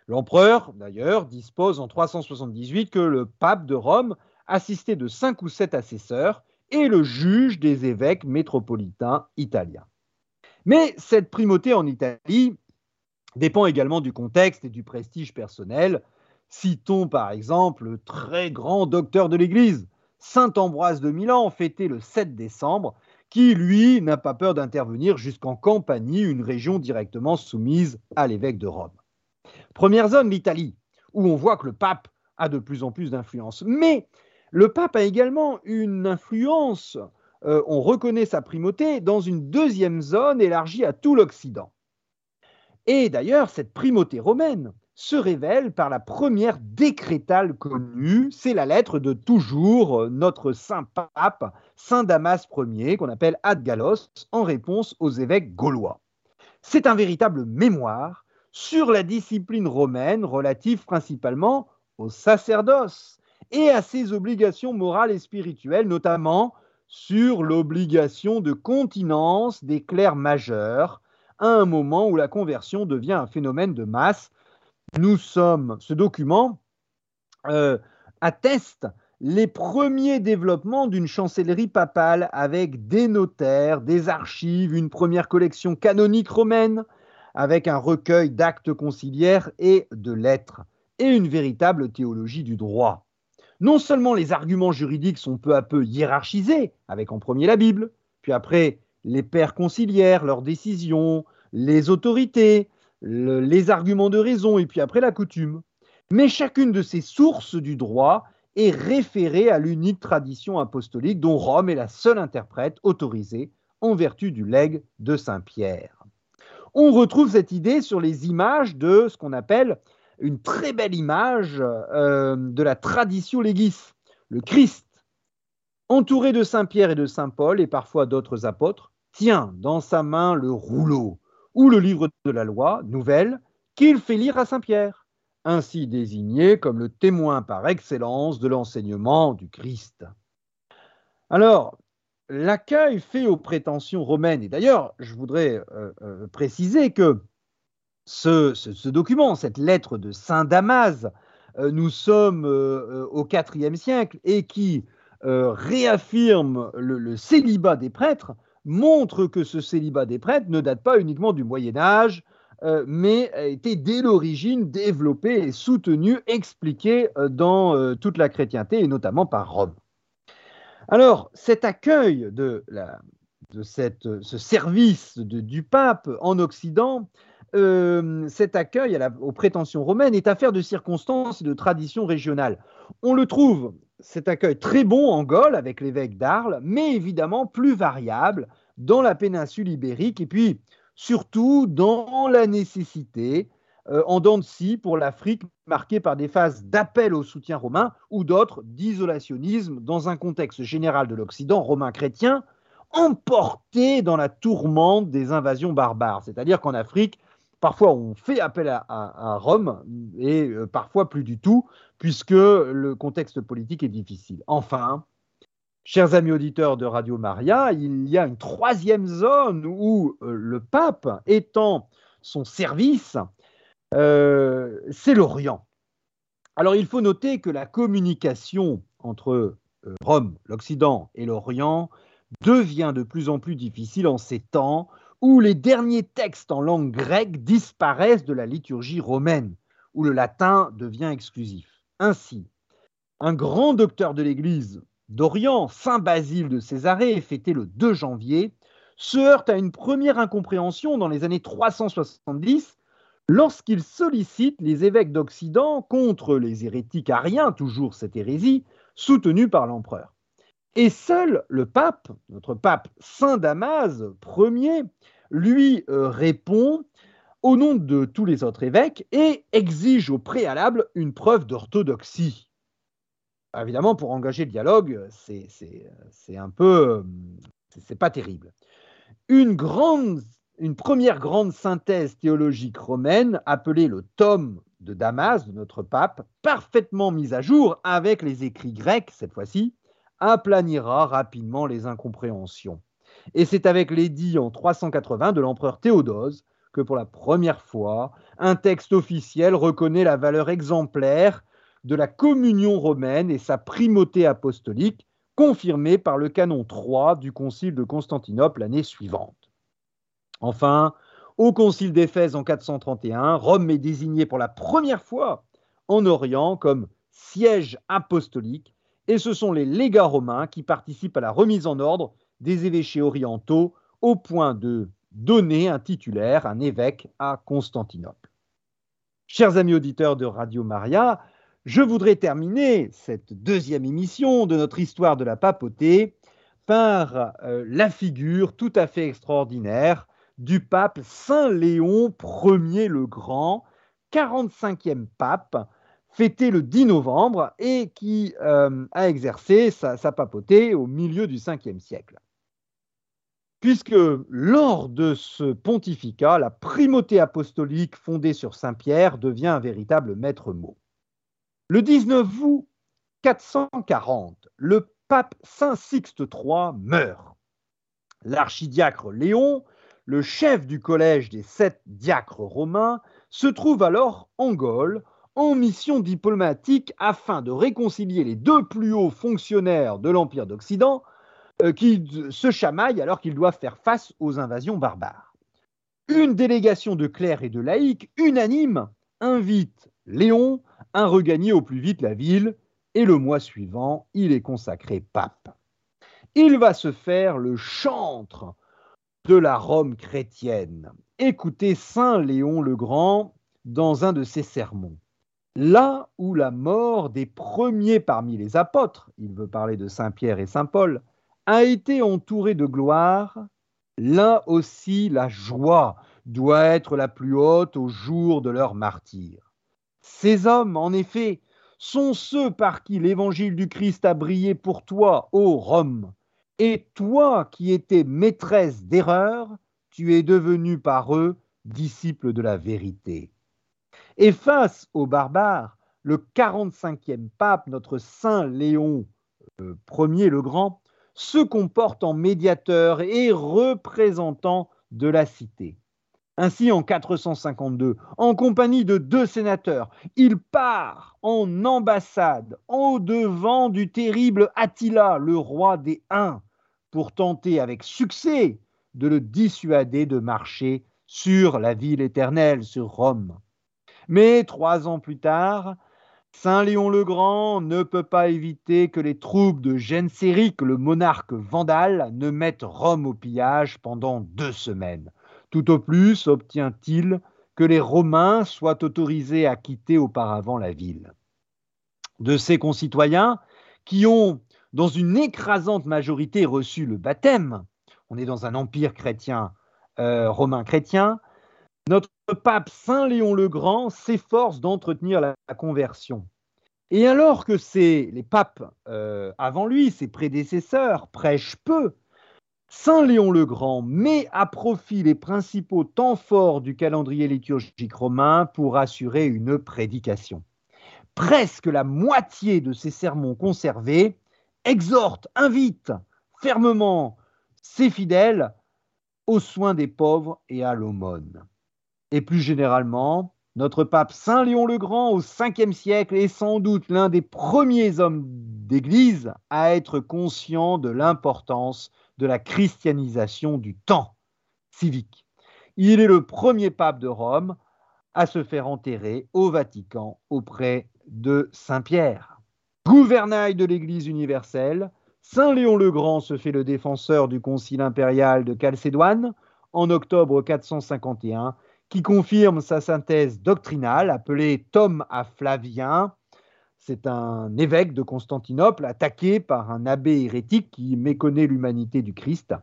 S1: L'empereur, d'ailleurs, dispose en 378 que le pape de Rome, assisté de cinq ou sept assesseurs, est le juge des évêques métropolitains italiens. Mais cette primauté en Italie dépend également du contexte et du prestige personnel Citons par exemple le très grand docteur de l'Église, Saint Ambroise de Milan, fêté le 7 décembre, qui, lui, n'a pas peur d'intervenir jusqu'en Campanie, une région directement soumise à l'évêque de Rome. Première zone, l'Italie, où on voit que le pape a de plus en plus d'influence. Mais le pape a également une influence, euh, on reconnaît sa primauté, dans une deuxième zone élargie à tout l'Occident. Et d'ailleurs, cette primauté romaine se révèle par la première décrétale connue, c'est la lettre de toujours euh, notre saint pape, Saint Damas Ier, qu'on appelle Ad Gallos, en réponse aux évêques gaulois. C'est un véritable mémoire sur la discipline romaine relative principalement au sacerdoce et à ses obligations morales et spirituelles, notamment sur l'obligation de continence des clercs majeurs, à un moment où la conversion devient un phénomène de masse nous sommes, ce document euh, atteste les premiers développements d'une chancellerie papale avec des notaires, des archives, une première collection canonique romaine, avec un recueil d'actes conciliaires et de lettres, et une véritable théologie du droit. Non seulement les arguments juridiques sont peu à peu hiérarchisés, avec en premier la Bible, puis après les pères conciliaires, leurs décisions, les autorités, les arguments de raison et puis après la coutume. Mais chacune de ces sources du droit est référée à l'unique tradition apostolique dont Rome est la seule interprète autorisée en vertu du legs de Saint Pierre. On retrouve cette idée sur les images de ce qu'on appelle une très belle image euh, de la tradition léguiste, le Christ, entouré de Saint Pierre et de Saint Paul et parfois d'autres apôtres, tient dans sa main le rouleau ou le livre de la loi nouvelle qu'il fait lire à Saint Pierre, ainsi désigné comme le témoin par excellence de l'enseignement du Christ. Alors, l'accueil fait aux prétentions romaines, et d'ailleurs, je voudrais euh, euh, préciser que ce, document, cette lettre de Saint Damas, euh, nous sommes au IVe siècle et qui réaffirme le, célibat des prêtres, montre que ce célibat des prêtres ne date pas uniquement du Moyen Âge, mais a été dès l'origine développé et soutenu, expliqué dans toute la chrétienté et notamment par Rome. Alors, cet accueil de, ce service du pape en Occident, euh, cet accueil aux prétentions romaines est affaire de circonstances et de traditions régionales. On le trouve, cet accueil très bon en Gaule avec l'évêque d'Arles, mais évidemment plus variable dans la péninsule ibérique et puis surtout dans la nécessité euh, en dents de scie pour l'Afrique, marquée par des phases d'appel au soutien romain ou d'autres d'isolationnisme dans un contexte général de l'Occident romain chrétien, emporté dans la tourmente des invasions barbares. C'est-à-dire qu'en Afrique, parfois on fait appel à, Rome et euh, parfois plus du tout, puisque le contexte politique est difficile. Enfin, chers amis auditeurs de Radio Maria, il y a une troisième zone où euh, le pape étend son service euh, c'est l'Orient. Alors il faut noter que la communication entre Rome, l'Occident et l'Orient devient de plus en plus difficile en ces temps où les derniers textes en langue grecque disparaissent de la liturgie romaine, où le latin devient exclusif. Ainsi, un grand docteur de l'Église d'Orient, Saint Basile de Césarée, fêté le 2 janvier, se heurte à une première incompréhension dans les années 370 lorsqu'il sollicite les évêques d'Occident contre les hérétiques ariens, toujours cette hérésie, soutenue par l'empereur. Et seul le pape, notre pape Saint Damas Ier, lui euh, répond au nom de tous les autres évêques et exige au préalable une preuve d'orthodoxie. Évidemment, pour engager le dialogue, c'est un peu. C'est pas terrible. Une grande une première grande synthèse théologique romaine, appelée le tome de Damas, de notre pape, parfaitement mise à jour avec les écrits grecs, cette fois-ci, aplanira rapidement les incompréhensions. Et c'est avec l'édit en 380 de l'empereur Théodose que pour la première fois, un texte officiel reconnaît la valeur exemplaire de la communion romaine et sa primauté apostolique, confirmée par le canon 3 du concile de Constantinople l'année suivante. Enfin, au concile d'Éphèse en 431, Rome est désignée pour la première fois en Orient comme siège apostolique, et ce sont les légats romains qui participent à la remise en ordre des évêchés orientaux au point de donner un titulaire, un évêque à Constantinople. Chers amis auditeurs de Radio Maria, je voudrais terminer cette deuxième émission de notre histoire de la papauté par euh, la figure tout à fait extraordinaire du pape Saint Léon Ier le Grand, 45e pape, fêté le 10 novembre et qui euh, a exercé sa, papauté au milieu du 5e siècle. Puisque lors de ce pontificat, la primauté apostolique fondée sur Saint Pierre devient un véritable maître mot. Le 19 août 440, le pape Saint Sixte III meurt. L'archidiacre Léon le chef du collège des sept diacres romains, se trouve alors en Gaule en mission diplomatique afin de réconcilier les deux plus hauts fonctionnaires de l'Empire d'Occident euh, qui se chamaillent alors qu'ils doivent faire face aux invasions barbares. Une délégation de clercs et de laïcs unanime invite Léon à regagner au plus vite la ville et le mois suivant, il est consacré pape. Il va se faire le chantre de la Rome chrétienne. Écoutez Saint Léon le Grand dans un de ses sermons. Là où la mort des premiers parmi les apôtres, il veut parler de Saint Pierre et Saint Paul, a été entourée de gloire, là aussi la joie doit être la plus haute au jour de leur martyr. Ces hommes, en effet, sont ceux par qui l'évangile du Christ a brillé pour toi, ô Rome. Et toi qui étais maîtresse d'erreur, tu es devenu par eux disciple de la vérité. Et face aux barbares, le 45e pape, notre Saint Léon euh, Ier le Grand, se comporte en médiateur et représentant de la cité. Ainsi, en 452, en compagnie de deux sénateurs, il part en ambassade au devant du terrible Attila, le roi des Huns, pour tenter avec succès de le dissuader de marcher sur la ville éternelle, sur Rome. Mais trois ans plus tard, Saint Léon le Grand ne peut pas éviter que les troupes de Genséric, le monarque vandale, ne mettent Rome au pillage pendant deux semaines. Tout au plus obtient-il que les Romains soient autorisés à quitter auparavant la ville. De ses concitoyens, qui ont, dans une écrasante majorité, reçu le baptême, on est dans un empire chrétien, euh, romain chrétien, notre pape Saint Léon le Grand s'efforce d'entretenir la, conversion. Et alors que les papes euh, avant lui, ses prédécesseurs, prêchent peu, Saint Léon le Grand met à profit les principaux temps forts du calendrier liturgique romain pour assurer une prédication. Presque la moitié de ses sermons conservés exhorte, invite fermement ses fidèles aux soins des pauvres et à l'aumône. Et plus généralement, notre pape Saint Léon le Grand au 5e siècle est sans doute l'un des premiers hommes d'Église à être conscient de l'importance de la christianisation du temps civique. Il est le premier pape de Rome à se faire enterrer au Vatican auprès de Saint Pierre. Gouvernail de l'Église universelle, Saint Léon le Grand se fait le défenseur du concile impérial de Chalcédoine en octobre 451 qui confirme sa synthèse doctrinale appelée Tome à Flavien. C'est un évêque de Constantinople attaqué par un abbé hérétique qui méconnaît l'humanité du Christ.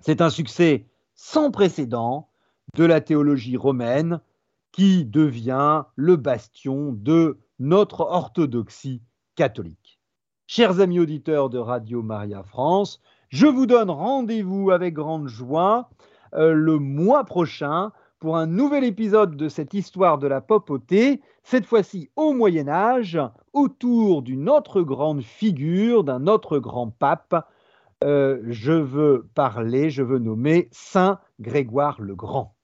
S1: C'est un succès sans précédent de la théologie romaine qui devient le bastion de notre orthodoxie catholique. Chers amis auditeurs de Radio Maria France, je vous donne rendez-vous avec grande joie euh, le mois prochain pour un nouvel épisode de cette histoire de la papauté, cette fois-ci au Moyen Âge, autour d'une autre grande figure, d'un autre grand pape. Euh, je veux parler, je veux nommer Saint Grégoire le Grand.